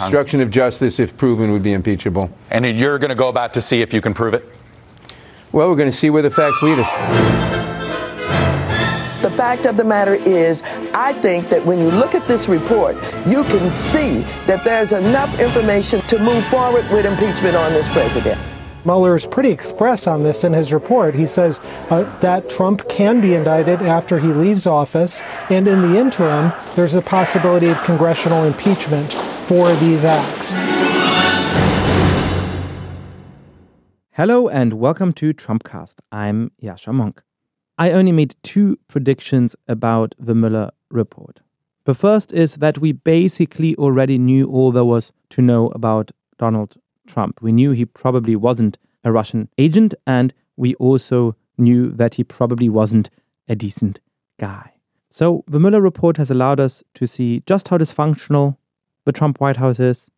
Obstruction of justice, if proven, would be impeachable. And you're going to go about to see if you can prove it? Well, we're going to see where the facts lead us. The fact of the matter is, I think that when you look at this report, you can see that there's enough information to move forward with impeachment on this president. Mueller is pretty express on this in his report. He says uh, that Trump can be indicted after he leaves office, and in the interim, there's a possibility of congressional impeachment for these acts. Hello and welcome to Trumpcast. I'm Yascha Mounk. I only made two predictions about the Mueller report. The first is that we basically already knew all there was to know about Donald Trump. We knew he probably wasn't a Russian agent, and we also knew that he probably wasn't a decent guy. So, the Mueller report has allowed us to see just how dysfunctional the Trump White House is,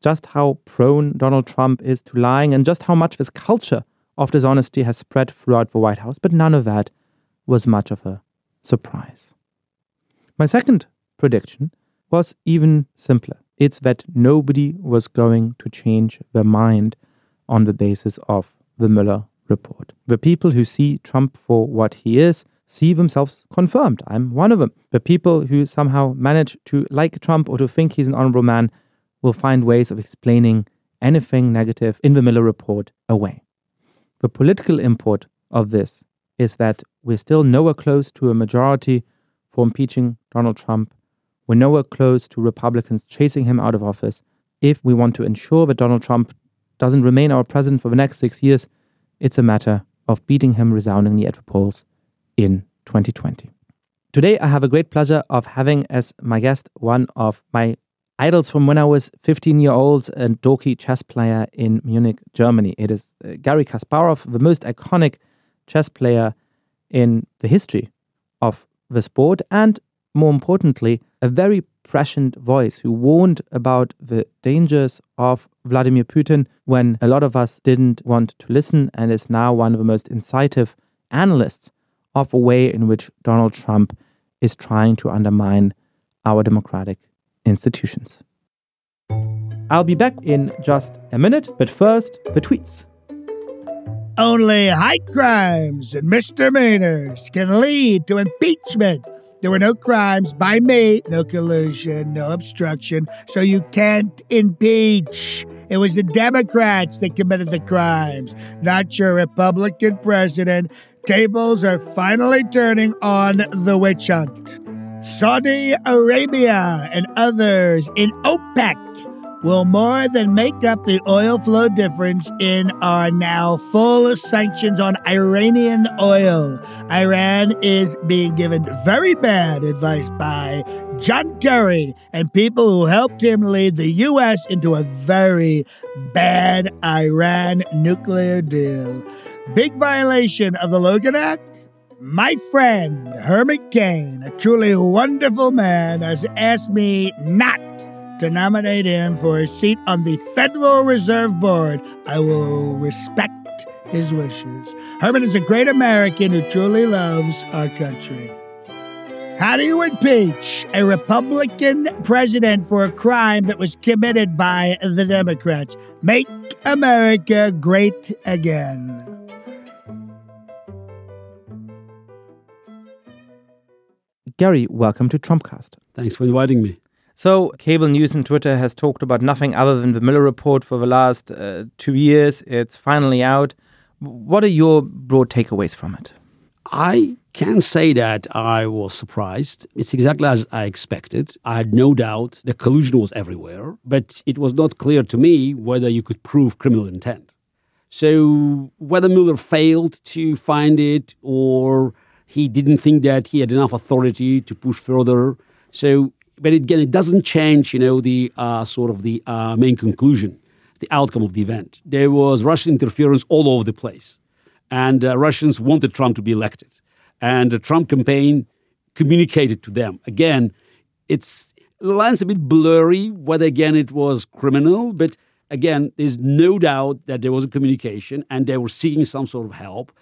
just how prone Donald Trump is to lying, and just how much this culture of dishonesty has spread throughout the White House. But none of that was much of a surprise. My second prediction was even simpler. It's that nobody was going to change their mind on the basis of the Mueller report. The people who see Trump for what he is see themselves confirmed. I'm one of them. The people who somehow manage to like Trump or to think he's an honorable man will find ways of explaining anything negative in the Mueller report away. The political import of this is that we're still nowhere close to a majority for impeaching Donald Trump we're nowhere close to Republicans chasing him out of office. If we want to ensure that Donald Trump doesn't remain our president for the next six years, it's a matter of beating him resoundingly at the polls in 2020. Today, I have a great pleasure of having as my guest one of my idols from when I was 15 year old and dorky chess player in Munich, Germany. It is uh, Garry Kasparov, the most iconic chess player in the history of the sport, and more importantly, a very prescient voice who warned about the dangers of Vladimir Putin when a lot of us didn't want to listen and is now one of the most incisive analysts of a way in which Donald Trump is trying to undermine our democratic institutions. I'll be back in just a minute, but first, the tweets. Only high crimes and misdemeanors can lead to impeachment there were no crimes by me, no collusion, no obstruction, so you can't impeach. It was the Democrats that committed the crimes, not your Republican president. Tables are finally turning on the witch hunt. Saudi Arabia and others in OPEC will more than make up the oil flow difference in our now full sanctions on Iranian oil. Iran is being given very bad advice by John Kerry and people who helped him lead the U.S. into a very bad Iran nuclear deal. Big violation of the Logan Act? My friend Herman Cain, a truly wonderful man, has asked me not to nominate him for a seat on the Federal Reserve Board. I will respect his wishes. Herman is a great American who truly loves our country. How do you impeach a Republican president for a crime that was committed by the Democrats? Make America great again. Garry, welcome to Trumpcast. Thanks for inviting me. So, cable news and Twitter has talked about nothing other than the Mueller report for the last uh, two years. It's finally out. What are your broad takeaways from it? I can say that I was surprised. It's exactly as I expected. I had no doubt the collusion was everywhere, but it was not clear to me whether you could prove criminal intent. So, whether Mueller failed to find it or he didn't think that he had enough authority to push further. So, but again, it doesn't change, you know, the uh, sort of the uh, main conclusion, the outcome of the event. There was Russian interference all over the place, and uh, Russians wanted Trump to be elected, and the Trump campaign communicated to them. Again, it's the line's a bit blurry whether again it was criminal, but again, there's no doubt that there was a communication, and they were seeking some sort of help.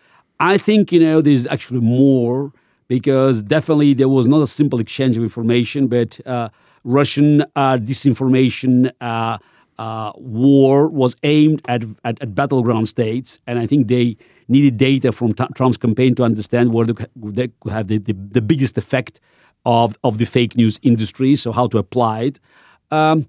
I think you know there's actually more because definitely there was not a simple exchange of information, but uh, Russian uh, disinformation uh, uh, war was aimed at, at, at battleground states, and I think they needed data from t- Trump's campaign to understand where they could have the, the, the, biggest effect of, of the fake news industry, so how to apply it. Um,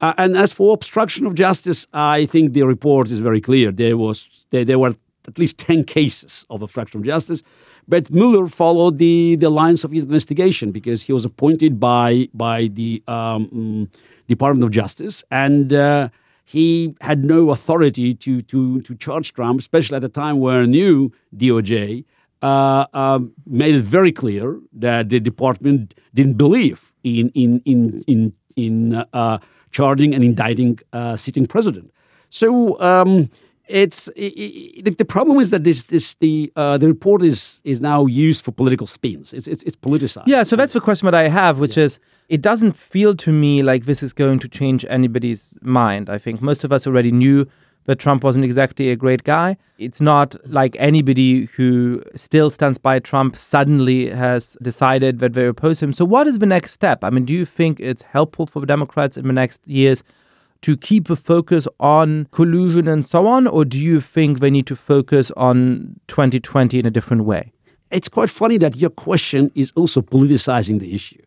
uh, and as for obstruction of justice, I think the report is very clear. There was there, there were at least ten cases of obstruction of justice, but Mueller followed the, the lines of his investigation because he was appointed by by the um, Department of Justice, and uh, he had no authority to, to, to charge Trump, especially at a time where a new DOJ uh, uh, made it very clear that the department didn't believe in, in, in, in, in uh, charging and indicting a sitting president. So um, it's it, it, the problem is that this this the uh, the report is is now used for political spins. It's it's, it's politicized. Yeah, so that's the question that I have, which yeah. is it doesn't feel to me like this is going to change anybody's mind. I think most of us already knew that Trump wasn't exactly a great guy. It's not like anybody who still stands by Trump suddenly has decided that they oppose him. So what is the next step? I mean, do you think it's helpful for the Democrats in the next years? To keep the focus on collusion and so on, or do you think they need to focus on 2020 in a different way? It's quite funny that your question is also politicizing the issue.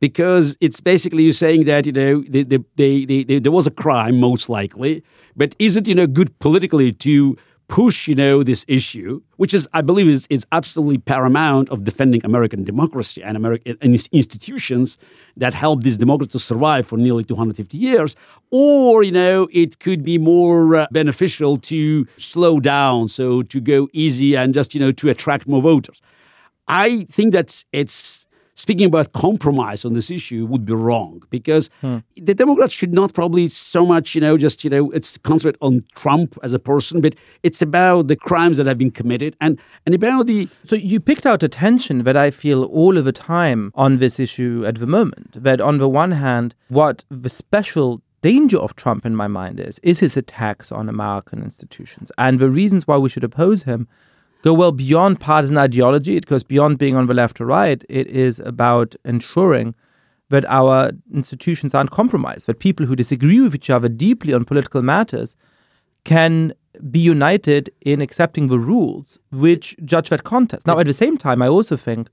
Because it's basically you saying that you know they, they, they, there was a crime most likely, but is it you know good politically to push, you know, this issue, which is, I believe, is, is absolutely paramount of defending American democracy and American institutions that help this democracy to survive for nearly 250 years. Or, you know, it could be more uh, beneficial to slow down, so to go easy and just, you know, to attract more voters. I think that it's speaking about compromise on this issue would be wrong because hmm. the Democrats should not probably so much, you know, just, you know, it's concentrate on Trump as a person, but it's about the crimes that have been committed and, and about the. So you picked out a tension that I feel all of the time on this issue at the moment. That on the one hand, what the special danger of Trump in my mind is, is his attacks on American institutions and the reasons why we should oppose him go well beyond partisan ideology. It goes beyond being on the left or right. It is about ensuring that our institutions aren't compromised, that people who disagree with each other deeply on political matters can be united in accepting the rules which judge that contest. Now, at the same time, I also think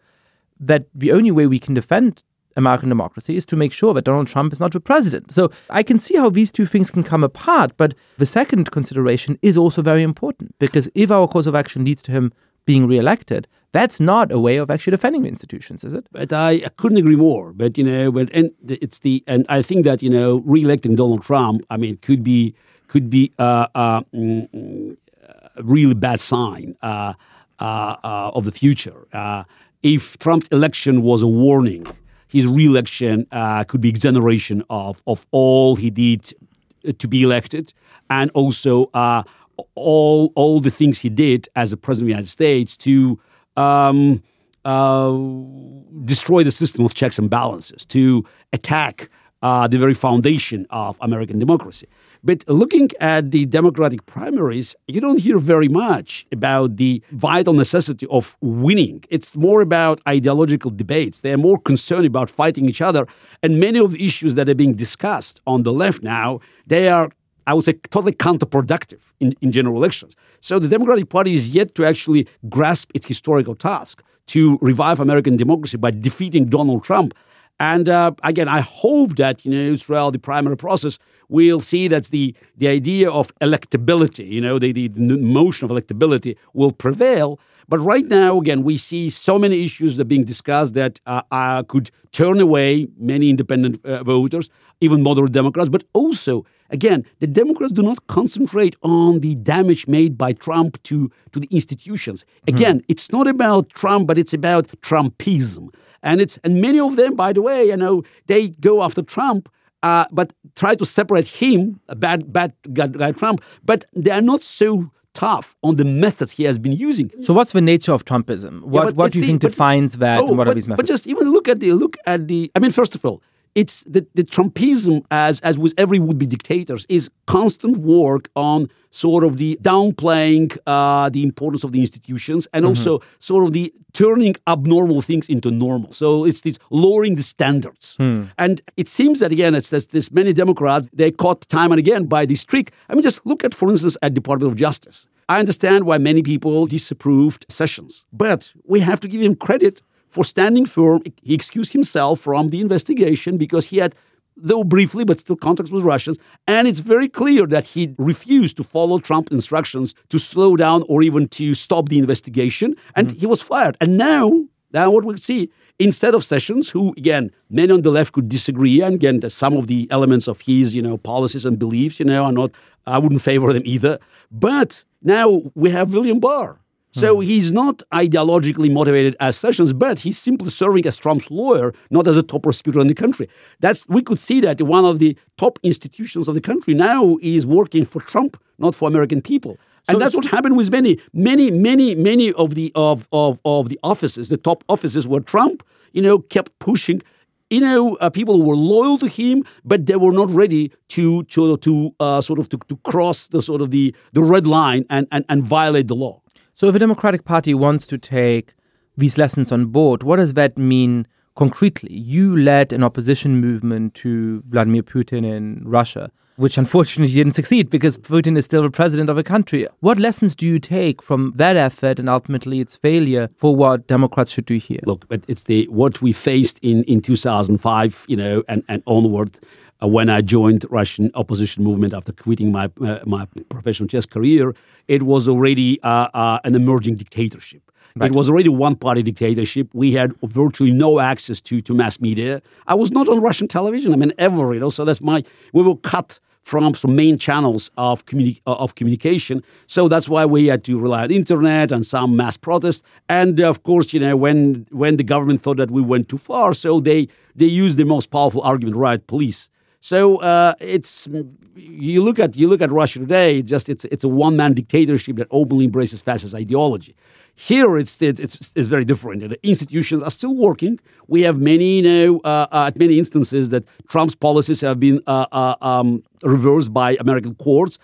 that the only way we can defend American democracy is to make sure that Donald Trump is not the president. So I can see how these two things can come apart. But the second consideration is also very important because if our course of action leads to him being reelected, that's not a way of actually defending the institutions, is it? But I, I couldn't agree more. But you know, but and it's the and I think that you know, reelecting Donald Trump, I mean, could be could be uh, uh, mm, a really bad sign uh, uh, uh of the future. Uh, if Trump's election was a warning his re-election uh, could be exoneration of of all he did to be elected, and also uh, all all the things he did as a president of the United States to um, uh, destroy the system of checks and balances, to attack uh, the very foundation of American democracy. But looking at the Democratic primaries, you don't hear very much about the vital necessity of winning. It's more about ideological debates. They're more concerned about fighting each other. And many of the issues that are being discussed on the left now, they are I would say totally counterproductive in, in general elections. So the Democratic Party is yet to actually grasp its historical task to revive American democracy by defeating Donald Trump. And uh, again, I hope that you know Israel, the primary process, we'll see that the, the idea of electability, you know, the, the motion of electability will prevail. But right now, again, we see so many issues that are being discussed that uh, uh, could turn away many independent uh, voters, even moderate Democrats. But also, again, the Democrats do not concentrate on the damage made by Trump to, to the institutions. Mm-hmm. Again, mm. it's not about Trump, but it's about Trumpism. And it's and many of them, by the way, you know, they go after Trump uh, but try to separate him, a bad, bad guy Trump, but they are not so tough on the methods he has been using. So, what's the nature of Trumpism? What, yeah, what do you the, think defines that, oh, and what but, are these methods? But just even look at the look at the. I mean, first of all, it's the, the Trumpism, as as with every would-be dictators, is constant work on sort of the downplaying uh, the importance of the institutions and also sort of the turning abnormal things into normal. So it's this lowering the standards. And it seems that again, it's there's, there's many Democrats they caught time and again by this trick. I mean, just look at, for instance, at Department of Justice. I understand why many people disapproved Sessions, but we have to give him credit for standing firm. He excused himself from the investigation because he had, though briefly, but still contacts with Russians. And it's very clear that he refused to follow Trump instructions to slow down or even to stop the investigation. And mm-hmm. he was fired. And now, now what we see, instead of Sessions, who again, many on the left could disagree, and again, some of the elements of his, you know, policies and beliefs, you know, are not, I wouldn't favor them either. But now we have William Barr. So he's not ideologically motivated as Sessions, but he's simply serving as Trump's lawyer, not as a top prosecutor in the country. That's we could see that one of the top institutions of the country now is working for Trump, not for American people. And that's what happened with many, many, many, many of the of, of of the offices, the top offices, where Trump, you know, kept pushing. You know, uh, people who were loyal to him, but they were not ready to to to uh, sort of to, to cross the sort of the the red line and, and and violate the law. So, if a Democratic Party wants to take these lessons on board, what does that mean concretely? You led an opposition movement to Vladimir Putin in Russia, which unfortunately didn't succeed because Putin is still the president of a country. What lessons do you take from that effort and ultimately its failure for what Democrats should do here? Look, but it's the what we faced in in 2005, you know, and and onward. Uh, when I joined Russian opposition movement after quitting my uh, my professional chess career, it was already uh, an emerging dictatorship. It was already one party dictatorship. We had virtually no access to, to mass media. I was not on Russian television, I mean, ever, you know, so that's my, we were cut from some main channels of, communi- of communication. So that's why we had to rely on internet and some mass protests. And of course, you know, when, when the government thought that we went too far, so they, they used the most powerful argument, riot police. So uh, it's you look at you look at Russia today. Just it's it's a one man dictatorship that openly embraces fascist ideology. Here it's it's it's, very different. The institutions are still working. We have many you know uh, uh, at many instances that Trump's policies have been uh, uh, um, reversed by American courts.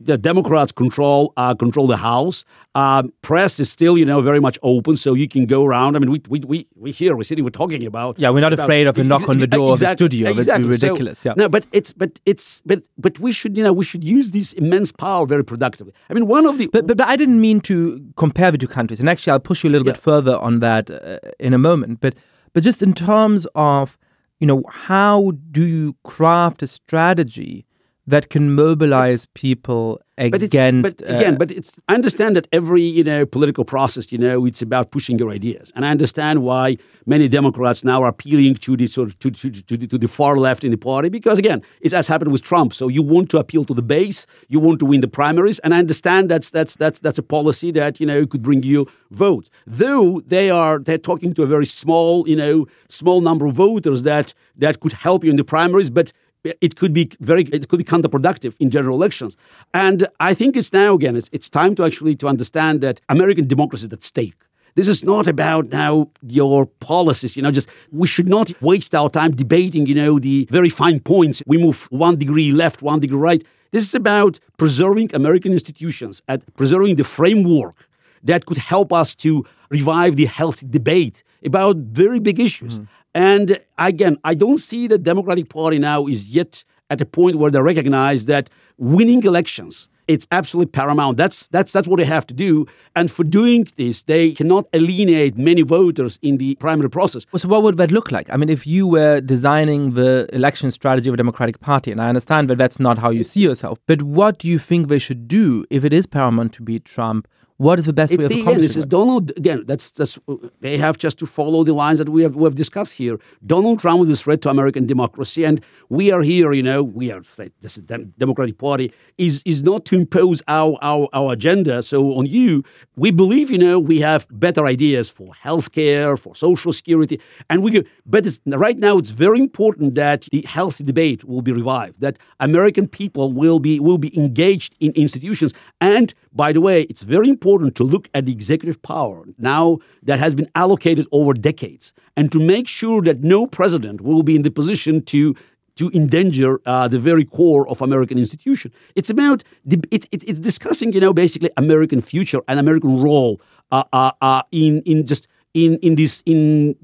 The Democrats control uh, control the House. Um, press is still you know very much open, so you can go around. I mean, we we we we here we're sitting we're talking about. Yeah, we're not about- afraid of a knock on the door of the studio. Exactly. So- ridiculous, yeah. No, but it's but it's but but we should you know we should use this immense power very productively. I mean, one of the But, but, but I didn't mean to compare the two countries, and actually, I'll push you a little bit further on that uh, in a moment. But but just in terms of you know how do you craft a strategy that can mobilize people it's, against? but again, uh, but it's I understand that every you know political process, you know, it's about pushing your ideas, and I understand why many Democrats now are appealing to the sort of to, to, to, to the far left in the party because again, it's as happened with Trump. So you want to appeal to the base, you want to win the primaries, and I understand that's that's that's that's a policy that you know could bring you votes. Though they are they're talking to a very small you know small number of voters that that could help you in the primaries, but it could be very it could be counterproductive in general elections. And i think it's now again it's, it's time to actually to understand that american democracy is at stake. This is not about now your policies you know just we should not waste our time debating you know the very fine points. We move one degree left one degree right. This is about preserving american institutions and preserving the framework that could help us to revive the healthy debate about very big issues. Mm-hmm. And again, I don't see the Democratic Party now is yet at a point where they recognize that winning elections it's absolutely paramount. That's that's that's what they have to do. And for doing this, they cannot alienate many voters in the primary process. So what would that look like? I mean, if you were designing the election strategy of a Democratic Party, and I understand that that's not how you see yourself, but what do you think they should do if it is paramount to beat Trump? What is the best It's way of the, again, accomplishing this is that? Donald. Again, that's that's they have just to follow the lines that we have we have discussed here. Donald Trump is a threat to American democracy, and we are here. You know, we are this is Dem- Democratic Party is is not to impose our, our our agenda. So on you, we believe you know we have better ideas for healthcare, for social security, and we. could- But it's, right now, it's very important that the healthy debate will be revived. That American people will be will be engaged in institutions, and by the way, it's very important important to look at the executive power now that has been allocated over decades and to make sure that no president will be in the position to to endanger uh, the very core of American institution. It's about it, it, it's discussing, you know, basically American future and American role uh, uh, uh in in just in in this in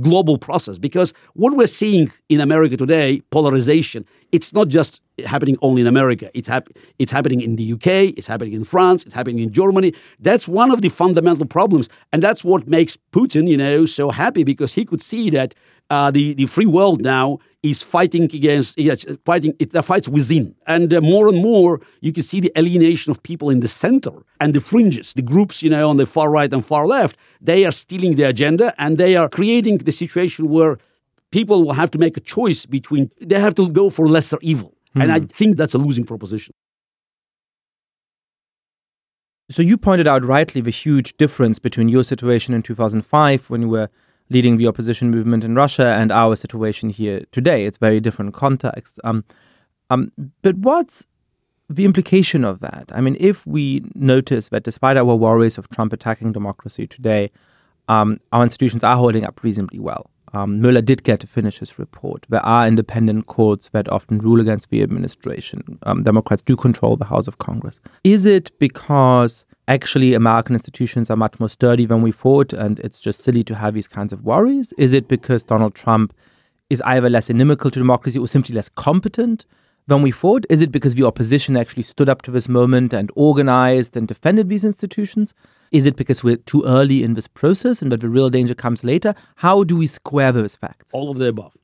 global process because what we're seeing in America today, polarization, it's not just happening only in America. It's, hap- it's happening in the UK, it's happening in France, it's happening in Germany. That's one of the fundamental problems. And that's what makes Putin, you know, so happy because he could see that uh, the, the free world now is fighting against, yes, fighting, it fights within. And uh, more and more, you can see the alienation of people in the center and the fringes, the groups, you know, on the far right and far left. They are stealing the agenda and they are creating the situation where people will have to make a choice between, they have to go for lesser evil. Mm. And I think that's a losing proposition. So you pointed out rightly the huge difference between your situation in 2005 when you were leading the opposition movement in Russia and our situation here today. It's very different context. Um, um, but what's the implication of that? I mean, if we notice that despite our worries of Trump attacking democracy today, um, our institutions are holding up reasonably well. Um, Mueller did get to finish his report. There are independent courts that often rule against the administration. Um, Democrats do control the House of Congress. Is it because actually American institutions are much more sturdy than we thought, and it's just silly to have these kinds of worries? Is it because Donald Trump is either less inimical to democracy or simply less competent than we thought? Is it because the opposition actually stood up to this moment and organized and defended these institutions? Is it because we're too early in this process and that the real danger comes later? How do we square those facts? All of the above.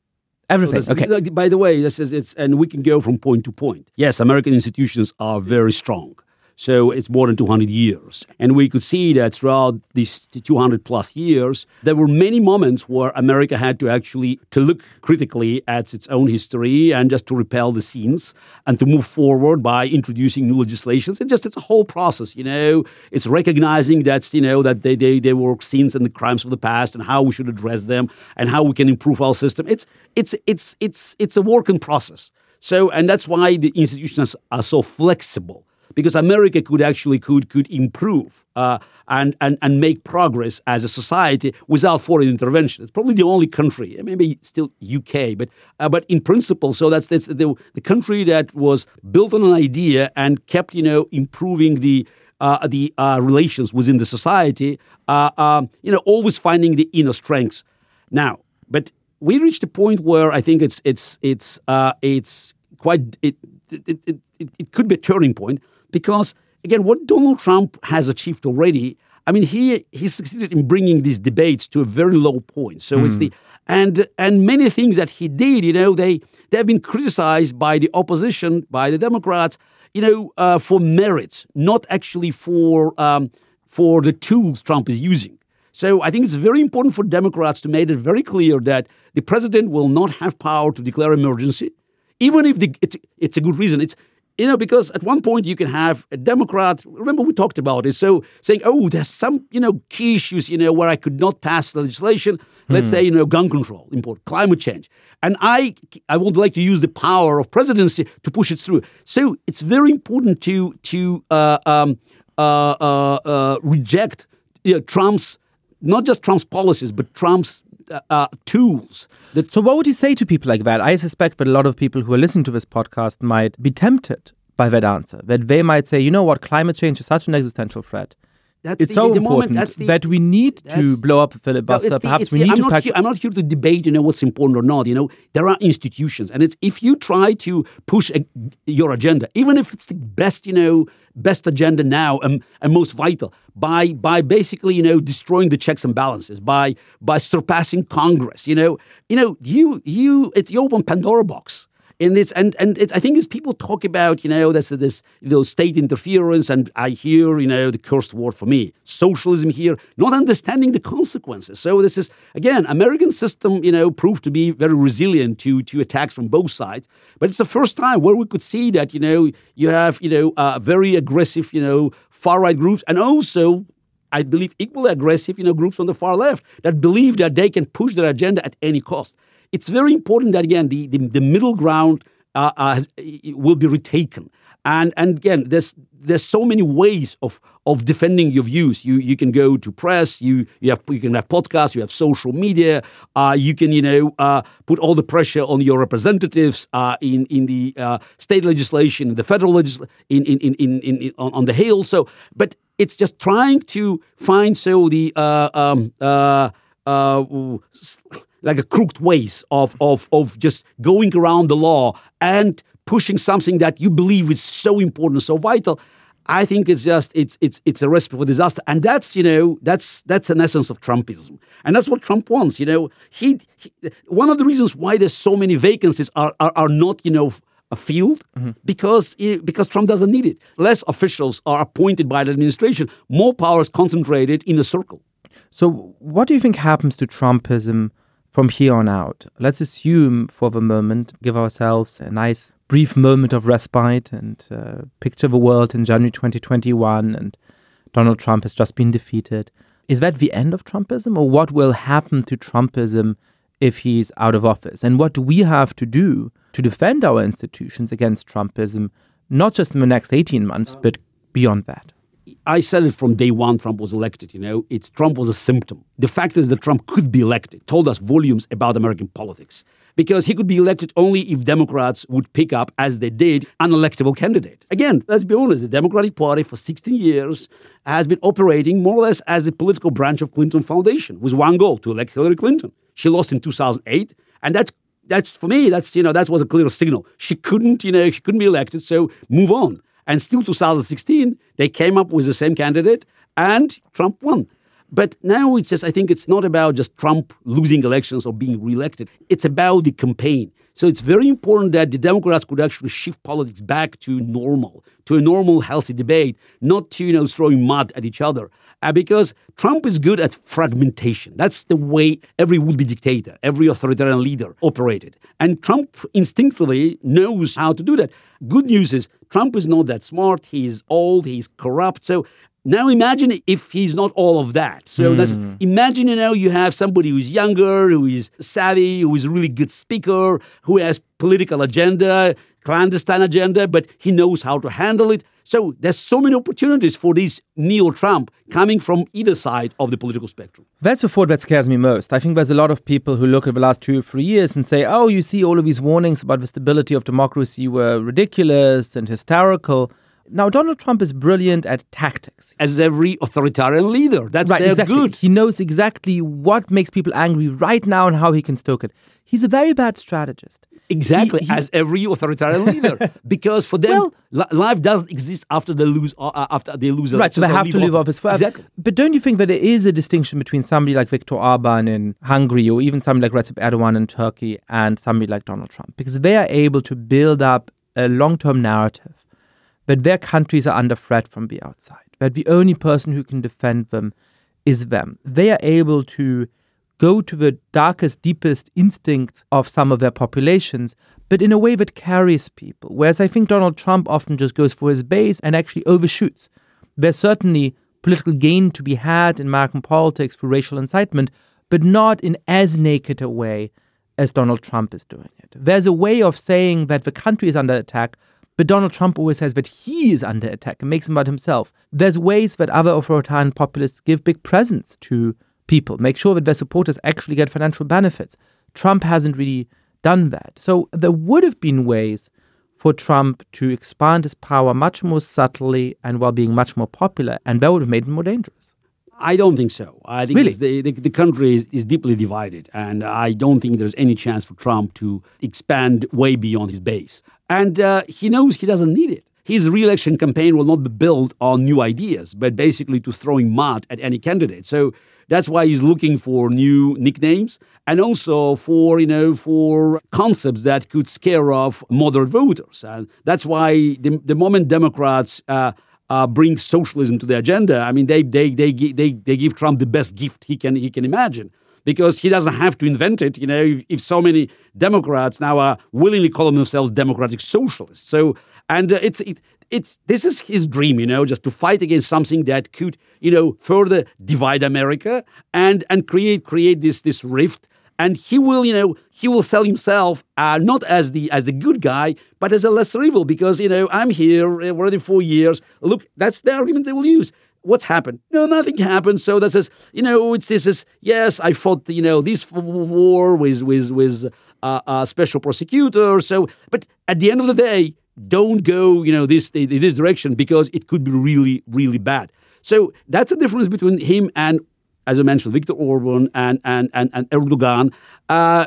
Everything. So okay. By the way, this is it's and we can go from point to point. Yes, American institutions are very strong. So it's more than 200 years. And we could see that throughout these 200 plus years, there were many moments where America had to actually to look critically at its own history and just to repel the scenes and to move forward by introducing new legislations. And just it's a whole process, you know. It's recognizing that, you know, that they, they, they were sins and the crimes of the past and how we should address them and how we can improve our system. It's, it's, it's, it's, it's a working process. So, and that's why the institutions are so flexible because America could actually could could improve uh, and, and and make progress as a society without foreign intervention. It's probably the only country, maybe still UK, but uh, but in principle, so that's that's the, the country that was built on an idea and kept you know improving the. Uh, the uh, relations within the society, uh, um, you know, always finding the inner strengths. Now, but we reached a point where I think it's it's it's uh, it's quite it it, it, it, it could be a turning point because, again, what Donald Trump has achieved already, I mean, he he succeeded in bringing these debates to a very low point. So mm. it's the hmm. and and many things that he did, you know, they they have been criticized by the opposition, by the Democrats, you know, uh, for merits, not actually for um, for the tools Trump is using. So I think it's very important for Democrats to make it very clear that the president will not have power to declare emergency, even if the, it's, it's a good reason. It's you know, because at one point you can have a Democrat, remember we talked about it, so saying, oh, there's some, you know, key issues, you know, where I could not pass legislation. Let's mm. say, you know, gun control, import, climate change. And I, I would like to use the power of presidency to push it through. So it's very important to, to uh, um, uh, uh, uh reject you know, Trump's, not just Trump's policies, but Trump's uh, uh, tools. That so, what would you say to people like that? I suspect that a lot of people who are listening to this podcast might be tempted by that answer. That they might say, you know what, climate change is such an existential threat. That's it's the, so the important moment, the, that we need to blow up a filibuster. No, Perhaps we need I'm to. Not pack... here, I'm not here to debate, you know, what's important or not. You know, there are institutions, and it's if you try to push a, your agenda, even if it's the best, you know, best agenda now and, and most vital, by by basically, you know, destroying the checks and balances, by by surpassing Congress, you know, you know, you you it's you open Pandora box and it's and and it, I think as people talk about you know this this you know state interference and I hear you know the cursed word for me socialism here not understanding the consequences. So this is again American system you know proved to be very resilient to to attacks from both sides. But it's the first time where we could see that you know you have you know uh, very aggressive you know far right groups and also I believe equally aggressive you know groups on the far left that believe that they can push their agenda at any cost it's very important that again the, the, the middle ground uh, uh, will be retaken. And and again, there's there's so many ways of of defending your views. You you can go to press. You you have you can have podcasts. You have social media. Uh, you can you know uh, put all the pressure on your representatives uh, in in the uh, state legislation, in the federal legislation, in in, in, in, in on, on the Hill. So, but it's just trying to find so the uh, um, uh, like a crooked ways of of of just going around the law and pushing something that you believe is so important, so vital. I think it's just it's it's it's a recipe for disaster, and that's you know that's that's an essence of Trumpism, and that's what Trump wants. You know, he, he one of the reasons why there's so many vacancies are are, are not you know a field mm-hmm. because because Trump doesn't need it. Less officials are appointed by the administration. More power is concentrated in a circle. So, what do you think happens to Trumpism from here on out? Let's assume for the moment, give ourselves a nice brief moment of respite and uh, picture the world in January 2021 and Donald Trump has just been defeated. Is that the end of Trumpism or what will happen to Trumpism if he's out of office? And what do we have to do to defend our institutions against Trumpism, not just in the next 18 months, but beyond that? I said it from day one Trump was elected, you know, it's Trump was a symptom. The fact is that Trump could be elected told us volumes about American politics because he could be elected only if Democrats would pick up, as they did, an electable candidate. Again, let's be honest, the Democratic Party for 16 years has been operating more or less as a political branch of Clinton Foundation with one goal to elect Hillary Clinton. She lost in 2008, and that's that's for me that's you know that was a clear signal she couldn't you know she couldn't be elected so move on and still 2016 they came up with the same candidate and trump won but now it's just, I think it's not about just Trump losing elections or being reelected. It's about the campaign. So it's very important that the Democrats could actually shift politics back to normal, to a normal, healthy debate, not to, you know, throwing mud at each other. Uh, because Trump is good at fragmentation. That's the way every would-be dictator, every authoritarian leader operated. And Trump instinctively knows how to do that. Good news is Trump is not that smart. He's old. He's corrupt. So now imagine if he's not all of that. So mm. imagine you know you have somebody who's younger, who is savvy, who is a really good speaker, who has political agenda, clandestine agenda, but he knows how to handle it. So there's so many opportunities for this neo-Trump coming from either side of the political spectrum. That's the thought that scares me most. I think there's a lot of people who look at the last two or three years and say, oh, you see all of these warnings about the stability of democracy were ridiculous and hysterical. Now, Donald Trump is brilliant at tactics. As every authoritarian leader. That's right, exactly. good. He knows exactly what makes people angry right now and how he can stoke it. He's a very bad strategist. Exactly, he, he, as every authoritarian leader, because for them, well, life doesn't exist after they lose. Uh, uh after they lose, right? So they have to live office forever. Exactly. But don't you think that there is a distinction between somebody like Viktor Orban in Hungary, or even somebody like Recep Erdogan in Turkey, and somebody like Donald Trump, because they are able to build up a long-term narrative that their countries are under threat from the outside, that the only person who can defend them is them. They are able to go to the darkest, deepest instincts of some of their populations, but in a way that carries people. Whereas I think Donald Trump often just goes for his base and actually overshoots. There's certainly political gain to be had in American politics through racial incitement, but not in as naked a way as Donald Trump is doing it. There's a way of saying that the country is under attack, but Donald Trump always says that he is under attack and makes him about himself. There's ways that other authoritarian populists give big presents to people, make sure that their supporters actually get financial benefits. Trump hasn't really done that. So there would have been ways for Trump to expand his power much more subtly and while being much more popular, and that would have made him more dangerous. I don't think so. I think really? the, the, the, country is, is, deeply divided, and I don't think there's any chance for Trump to expand way beyond his base. And uh, he knows he doesn't need it. His re-election campaign will not be built on new ideas, but basically to throwing mud at any candidate. So that's why he's looking for new nicknames and also for you know for concepts that could scare off moderate voters. And that's why the, the moment Democrats uh, uh, bring socialism to the agenda, I mean they they, they they they give Trump the best gift he can he can imagine because he doesn't have to invent it. You know, if, if so many Democrats now are willingly calling themselves democratic socialists. So, and uh, it's it, it's this is his dream, you know, just to fight against something that could, you know, further divide America and and create create this this rift and he will, you know, he will sell himself uh, not as the as the good guy, but as a lesser evil because you know I'm here already four years. Look, that's the argument they will use. What's happened? No, nothing happened. So that says, you know, it's this is yes, I fought, you know, this war with with with uh, uh, special prosecutor. So, but at the end of the day, don't go, you know, this this direction because it could be really really bad. So that's the difference between him and, as I mentioned, Viktor Orban and and and, and Erdogan. Uh,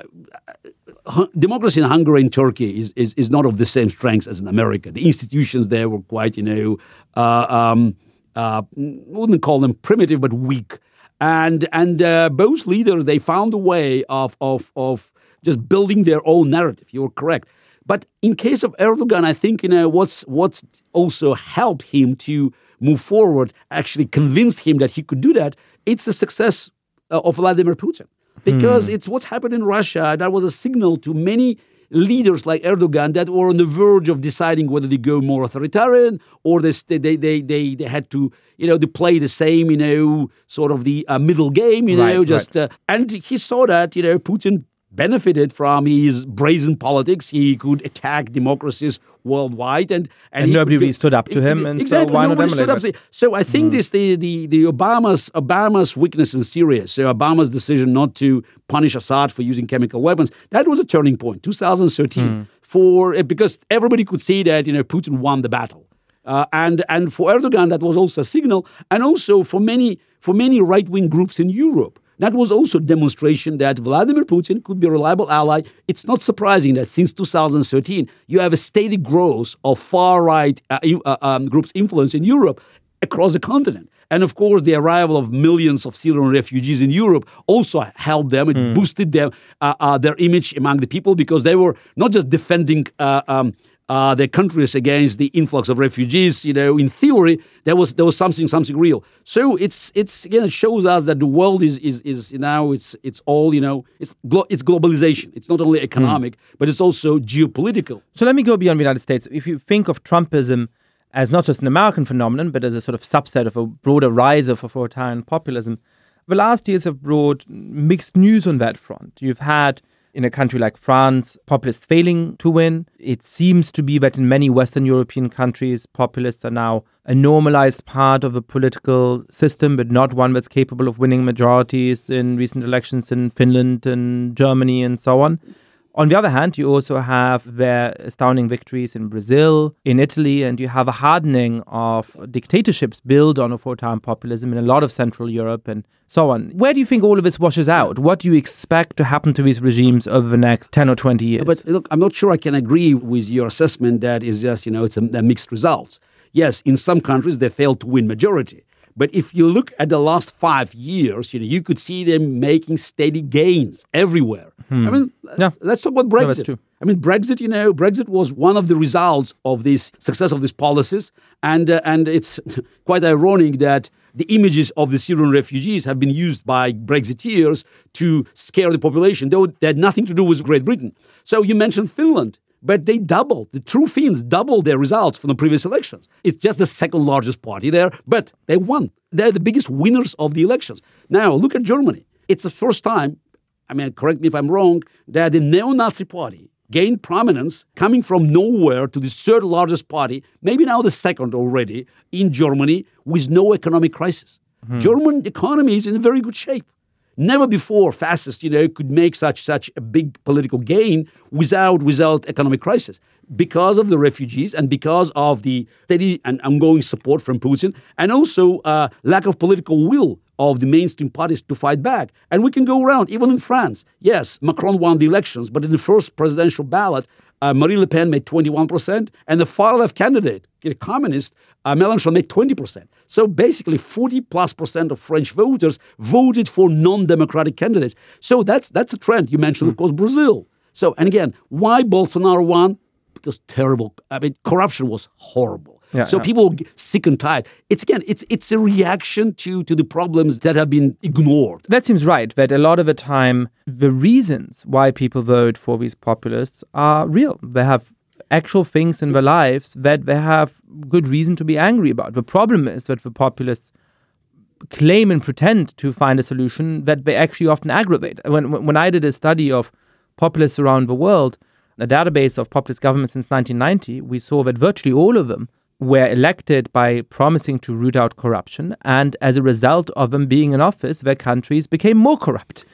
democracy in Hungary and Turkey is, is, is not of the same strength as in America. The institutions there were quite, you know, uh, um, uh, wouldn't call them primitive, but weak. And and uh, both leaders they found a way of of of just building their own narrative. You're correct. But in case of Erdogan, I think you know what's what's also helped him to move forward, actually convinced him that he could do that. It's the success uh, of Vladimir Putin because hmm. it's what's happened in Russia. That was a signal to many leaders like Erdogan that were on the verge of deciding whether they go more authoritarian or they they they they, they had to you know to play the same you know sort of the uh, middle game you know just right. uh, and he saw that you know Putin benefited from his brazen politics. He could attack democracies worldwide, and and, and nobody really stood up to him. And exactly, so nobody stood up. So I think mm. this the, the the Obama's Obama's weakness in Syria. So Obama's decision not to punish Assad for using chemical weapons that was a turning 2013 mm. for because everybody could see that you know Putin won the battle. Uh, and and for Erdogan, that was also a signal, and also for many for many right wing groups in Europe that was also a demonstration that Vladimir Putin could be a reliable ally. It's not surprising that since 2013, you have a steady growth of far right uh, uh, um, groups' influence in Europe across the continent. And of course, the arrival of millions of Syrian refugees in Europe also helped them. It mm. boosted them, uh, uh, their image among the people because they were not just defending uh, um, uh, their countries against the influx of refugees. You know, in theory, there was there was something something real. So it's it's again it shows us that the world is is is now it's it's all you know it's glo- it's globalization. It's not only economic, mm. but it's also geopolitical. So let me go beyond the United States. If you think of Trumpism as not just an American phenomenon, but as a sort of subset of a broader rise of authoritarian populism, the last years have brought mixed news on that front. You've had in a country like France, populists failing to win. It seems to be that in many Western European countries, populists are now a normalized part of a political system, but not one that's capable of winning majorities in recent elections in Finland and Germany and so on. On the other hand, you also have their astounding victories in Brazil, in Italy, and you have a hardening of dictatorships built on authoritarian populism in a lot of Central Europe and so on. Where do you think all of this washes out? What do you expect to happen to these regimes over the next 10 or 20 years? But look, I'm not sure I can agree with your assessment that is just, you know, it's a, a mixed results. Yes, in some countries they failed to win majority. But if you look at the last five years, you know, you could see them making steady gains everywhere. Hmm. I mean, let's, yeah. let's, talk about Brexit. No, I mean, Brexit. You know, Brexit was one of the results of this success of these policies, and uh, and it's quite ironic that the images of the Syrian refugees have been used by Brexiteers to scare the population, though they had nothing to do with Great Britain. So you mentioned Finland but they doubled. The True Finns doubled their results from the previous elections. It's just the second largest party there, but they won. They're the biggest winners of the elections. Now, look at Germany. It's the first time, I mean, correct me if I'm wrong, that the neo Nazi party gained prominence coming from nowhere to the third largest party, maybe now the second already in Germany, with no economic crisis. Mm-hmm. German economy is in very good shape. Never before fascists, you know, could make such such a big political gain without without economic crisis because of the refugees and because of the steady and ongoing support from Putin, and also uh, lack of political will of the mainstream parties to fight back. And we can go around, even in France. Yes, Macron won the elections, but in the first presidential ballot, uh, Marine Le Pen made 21%, and the far left candidate, the communist, uh, Mélenchon, made 20%. So basically, 40 plus percent of French voters voted for non democratic candidates. So that's, that's a trend. You mentioned, mm. of course, Brazil. So, and again, why Bolsonaro won? Because terrible, I mean, corruption was horrible. Yeah, so yeah. people sick and tired. It's again, it's it's a reaction to to the problems that have been ignored. That seems right. That a lot of the time, the reasons why people vote for these populists are real. They have actual things in their lives that they have good reason to be angry about. The problem is that the populists claim and pretend to find a solution that they actually often aggravate. When, when I did a study of populists around the world, a database of populist governments since 1990, we saw that virtually all of them were elected by promising to root out corruption. And as a result of them being in office, their countries became more corrupt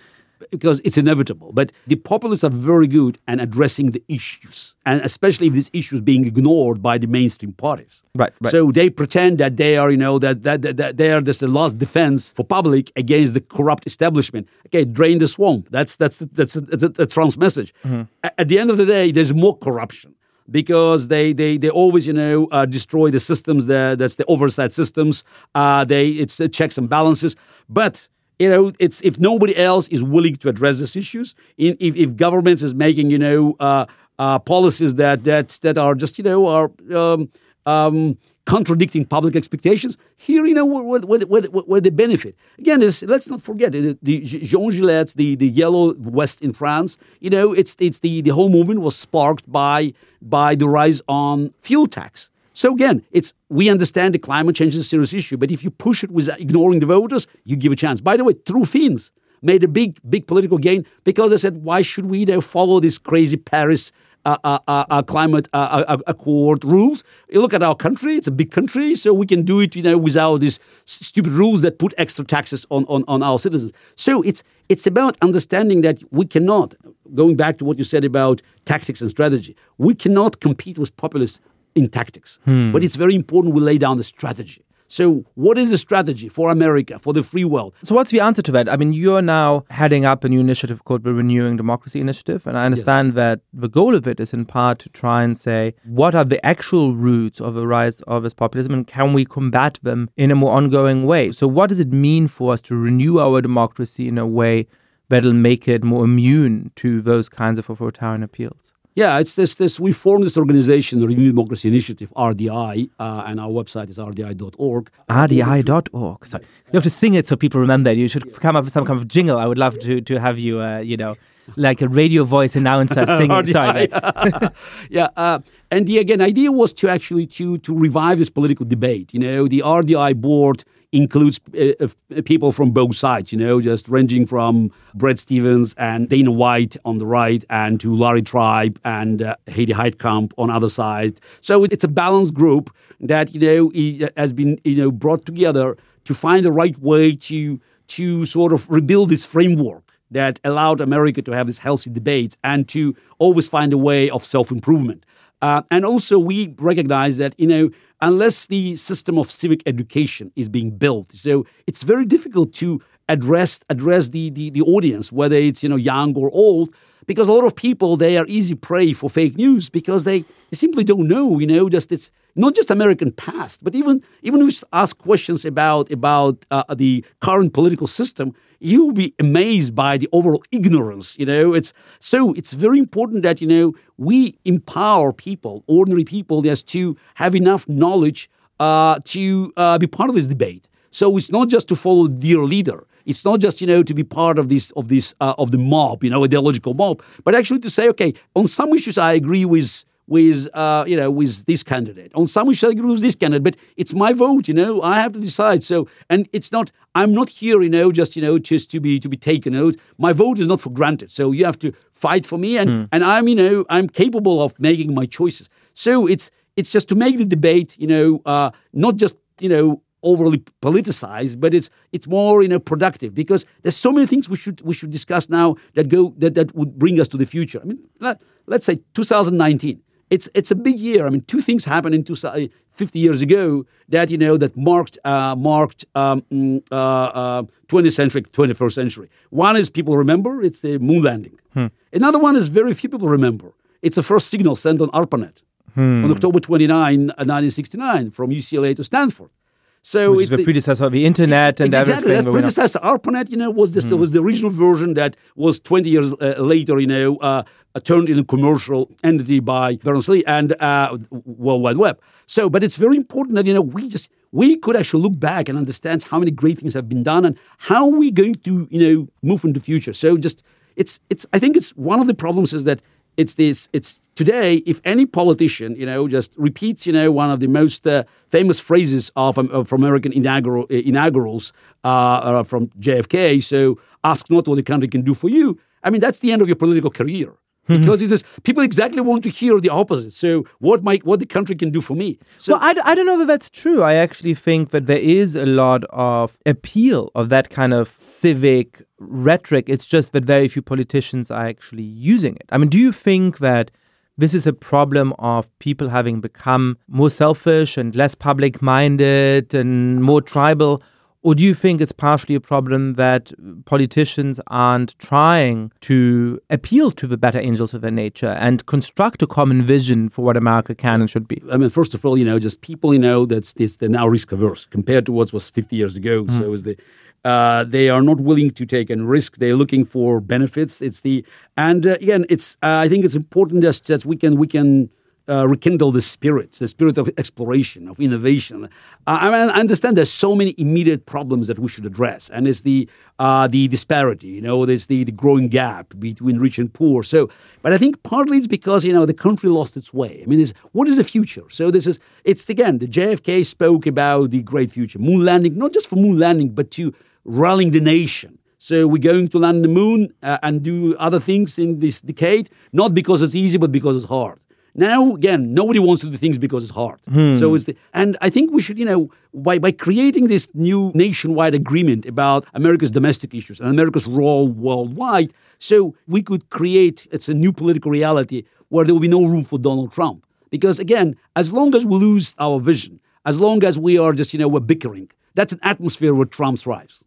because it's inevitable. But the populists are very good at addressing the issues, and especially if these issues being ignored by the mainstream parties. Right, right. So they pretend that they are, you know, that that, that, that they are just the last defense for public against the corrupt establishment. Okay, drain the swamp. That's that's that's a, that's a, a Trump's message. Mm-hmm. At the end of the day, there's more corruption because they they they always you know uh, destroy the systems that that's the oversight systems. Uh, they it's checks and balances. But you know it's if nobody else is willing to address these issues in, if, if governments is making you know uh, uh, policies that that that are just you know are um, um, contradicting public expectations. Here, you know, where, where, where, where the benefit. Again, let's not forget the, the Jean Gillette's, the, the Yellow West in France. You know, it's it's the, the whole movement was sparked by by the rise on fuel tax. So again, it's we understand the climate change is a serious issue, but if you push it with ignoring the voters, you give a chance. By the way, True Finns made a big big political gain because they said, why should we now follow this crazy Paris? Uh, uh, uh, climate uh, uh, accord rules. You look at our country; it's a big country, so we can do it, you know, without these stupid rules that put extra taxes on, on, on our citizens. So it's it's about understanding that we cannot. Going back to what you said about tactics and strategy, we cannot compete with populists in tactics, but it's very important we lay down the strategy. So, what is the strategy for America, for the free world? So, what's the answer to that? I mean, you're now heading up a new initiative called the Renewing Democracy Initiative. And I understand yes. that the goal of it is in part to try and say what are the actual roots of the rise of this populism and can we combat them in a more ongoing way? So, what does it mean for us to renew our democracy in a way that'll make it more immune to those kinds of authoritarian appeals? Yeah, it's this. This we formed this organization, the Renewed Democracy Initiative, RDI, uh, and our website is rdi.org. RDI.org. Sorry, you have to sing it so people remember. You should come up with some kind of jingle. I would love to to have you, uh, you know, like a radio voice announcer singing. Sorry. yeah, uh, and the again idea was to actually to to revive this political debate. You know, the RDI board includes uh, uh, people from both sides, you know, just ranging from Bret Stephens and Dana White on the right and to Larry Tribe and uh, Heidi Heitkamp on other side. So it's a balanced group that, you know, uh, has been, you know, brought together to find the right way to to sort of rebuild this framework that allowed America to have this healthy debate and to always find a way of self-improvement. Uh, and also, we recognize that you know unless the system of civic education is being built. So it's very difficult to address address the, the, the audience, whether it's you know young or old, because a lot of people they are easy prey for fake news because they, they simply don't know, you know, just it's not just American past, but even even if you ask questions about about uh, the current political system, you'll be amazed by the overall ignorance. You know, it's so it's very important that you know we empower people, ordinary people, just to have enough knowledge uh, to uh, be part of this debate. So it's not just to follow their leader. It's not just you know to be part of this of this uh, of the mob, you know, ideological mob, but actually to say, okay, on some issues I agree with with uh, you know with this candidate. On some issues, I agree with this candidate, but it's my vote. You know, I have to decide. So, and it's not. I'm not here, you know, just you know, just to be to be taken out. My vote is not for granted. So you have to fight for me, and mm. and I'm you know I'm capable of making my choices. So it's it's just to make the debate, you know, uh, not just you know overly politicized, but it's it's more you know productive because there's so many things we should we should discuss now that go that, that would bring us to the future. I mean, let, let's say 2019 it's it's a big year. I mean, two things happened in two, 50 years ago that you know that marked uh, marked um, mm, uh, uh, 20th century, 21st century. One is people remember it's the moon landing. Hmm. Another one is very few people remember. It's the first signal sent on ARPANET hmm. on October 29, 1969, uh, from UCLA to Stanford. So Which it's the, predecessor of the internet and exactly, everything. Exactly, predecessor. ARPANET, you know, was this mm. was the original version that was 20 years uh, later, you know, uh, turned into commercial entity by Berners-Lee and uh, World Wide Web. So, but it's very important that you know we just we could actually look back and understand how many great things have been done and how we're going to you know move into the future. So, just it's it's I think it's one of the problems is that it's this. It's today. If any politician, you know, just repeats, you know, one of the most uh, famous phrases of, um, American inaugural, uh, inaugurals uh, uh, from JFK. So ask not what the country can do for you. I mean, that's the end of your political career. Mm-hmm. Because it is, people exactly want to hear the opposite. So, what my what the country can do for me? So, well, I, I don't know that that's true. I actually think that there is a lot of appeal of that kind of civic rhetoric. It's just that very few politicians are actually using it. I mean, do you think that this is a problem of people having become more selfish and less public minded and more tribal? Or do you think it's partially a problem that politicians aren't trying to appeal to the better angels of their nature and construct a common vision for what America can and should be? I mean, first of all, you know, just people, you know, that's this they're now risk averse compared to what was 50 years ago. So is the uh, they are not willing to take any risk. They're looking for benefits. It's the and uh, again, it's uh, I think it's important just that we can we can. Uh, rekindle the spirit, the spirit of exploration, of innovation. I, mean, I understand there's so many immediate problems that we should address, and it's the uh, the disparity. You know, there's the, the growing gap between rich and poor. So, but I think partly it's because you know the country lost its way. I mean, what is the future? So this is it's again the JFK spoke about the great future, moon landing, not just for moon landing, but to rallying the nation. So we're going to land the moon uh, and do other things in this decade, not because it's easy, but because it's hard. Now, again, nobody wants to do things because it's hard. Hmm. So it's the, and I think we should, you know, by, by creating this new nationwide agreement about America's domestic issues and America's role worldwide, so we could create, it's a new political reality where there will be no room for Donald Trump. Because again, as long as we lose our vision, as long as we are just, you know, we're bickering, that's an atmosphere where Trump thrives.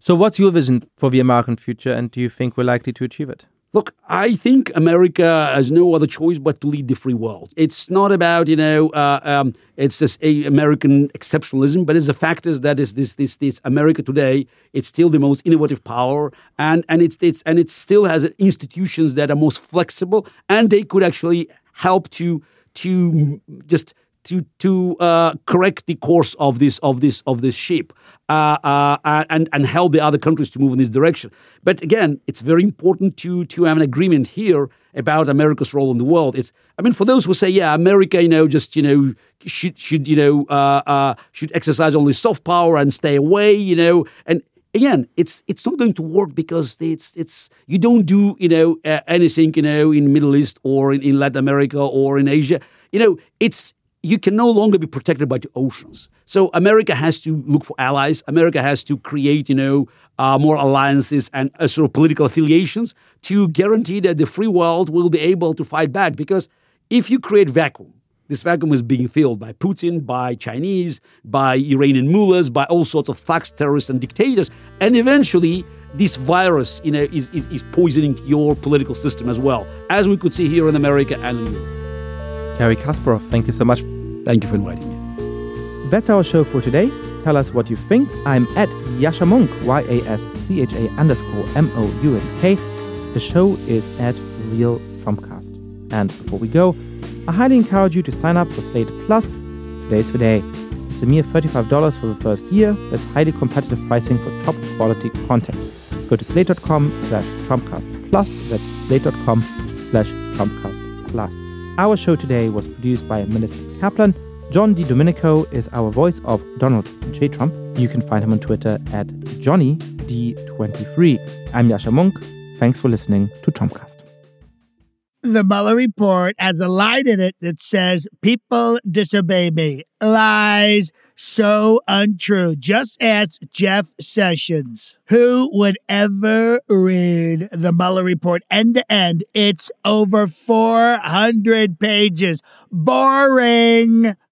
So, what's your vision for the American future, and do you think we're likely to achieve it? Look, I think America has no other choice but to lead the free world. It's not about you know, uh, um, it's just American exceptionalism, but it's the fact is that is this this this America today. It's still the most innovative power, and and it's it's and it still has institutions that are most flexible, and they could actually help to to just to to uh, correct the course of this of this of this ship uh, uh, and and help the other countries to move in this direction. But again, it's very important to to have an agreement here about America's role in the world. It's I mean, for those who say, yeah, America, you know, just you know should should you know uh, uh, should exercise only soft power and stay away, you know, and again, it's it's not going to work because it's it's you don't do you know uh, anything you know in Middle East or in, in Latin America or in Asia. You know, it's you can no longer be protected by the oceans. So America has to look for allies. America has to create, you know, uh, more alliances and uh, sort of political affiliations to guarantee that the free world will be able to fight back. Because if you create vacuum, this vacuum is being filled by Putin, by Chinese, by Iranian mullahs, by all sorts of thugs, terrorists, and dictators, and eventually this virus, you know, is, is, is poisoning your political system as well, as we could see here in America and in Europe. Garry Kasparov, thank you so much. Thank you for inviting me. That's our show for today. Tell us what you think. I'm at Yascha Mounk, Y A S C H A underscore M O U N K. The show is at Real Trumpcast. And before we go, I highly encourage you to sign up for Slate Plus. Today's the day. It's a mere $35 for the first year. That's highly competitive pricing for top quality content. Go to slate.com slash Trumpcast Plus. That's slate.com slash Trumpcast Plus. Our show today was produced by Melissa Kaplan. John DiDomenico is our voice of Donald J. Trump. You can find him on Twitter at JohnnyD23. I'm Yascha Mounk. Thanks for listening to Trumpcast. The Mueller report has a line in it that says, People disobey me. Lies. So untrue. Just ask Jeff Sessions. Who would ever read the Mueller report end to end? It's over 400 pages. Boring.